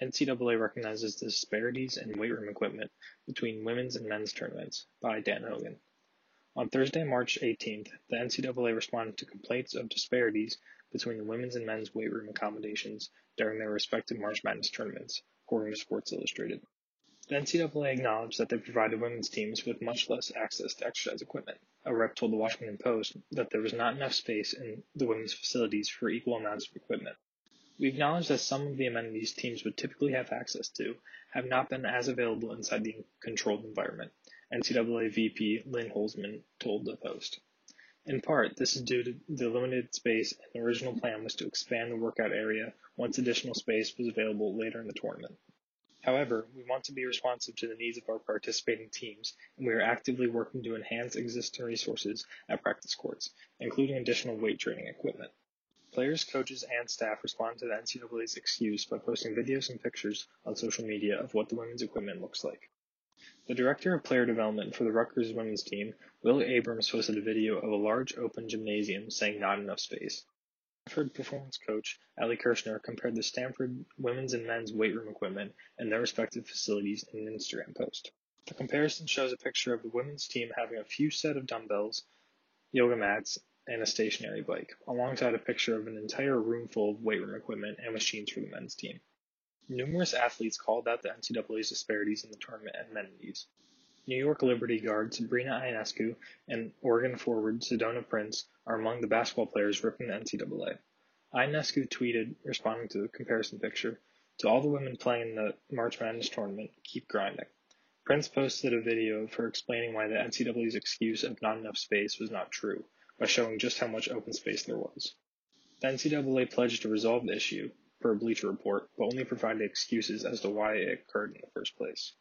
NCAA recognizes the disparities in weight room equipment between women's and men's tournaments by Dan Hogan. On Thursday, March 18th, the NCAA responded to complaints of disparities between the women's and men's weight room accommodations during their respective March Madness tournaments, according to Sports Illustrated. The NCAA acknowledged that they provided women's teams with much less access to exercise equipment. A rep told the Washington Post that there was not enough space in the women's facilities for equal amounts of equipment. We acknowledge that some of the amenities teams would typically have access to have not been as available inside the controlled environment, NCAA VP Lynn Holzman told the Post. In part, this is due to the limited space, and the original plan was to expand the workout area once additional space was available later in the tournament. However, we want to be responsive to the needs of our participating teams, and we are actively working to enhance existing resources at practice courts, including additional weight training equipment. Players, coaches, and staff responded to the NCAA's excuse by posting videos and pictures on social media of what the women's equipment looks like. The director of player development for the Rutgers women's team, Will Abrams, posted a video of a large open gymnasium saying not enough space. Stanford performance coach Ali Kershner compared the Stanford women's and men's weight room equipment and their respective facilities in an Instagram post. The comparison shows a picture of the women's team having a few set of dumbbells, yoga mats, and a stationary bike, alongside a picture of an entire room full of weight room equipment and machines for the men's team. Numerous athletes called out the NCAA's disparities in the tournament amenities. New York Liberty guard Sabrina Ionescu and Oregon forward Sedona Prince are among the basketball players ripping the NCAA. Ionescu tweeted, responding to the comparison picture, to all the women playing in the March Madness tournament, keep grinding. Prince posted a video of her explaining why the NCAA's excuse of not enough space was not true, by showing just how much open space there was. The NCAA pledged to resolve the issue, per a Bleacher Report, but only provided excuses as to why it occurred in the first place.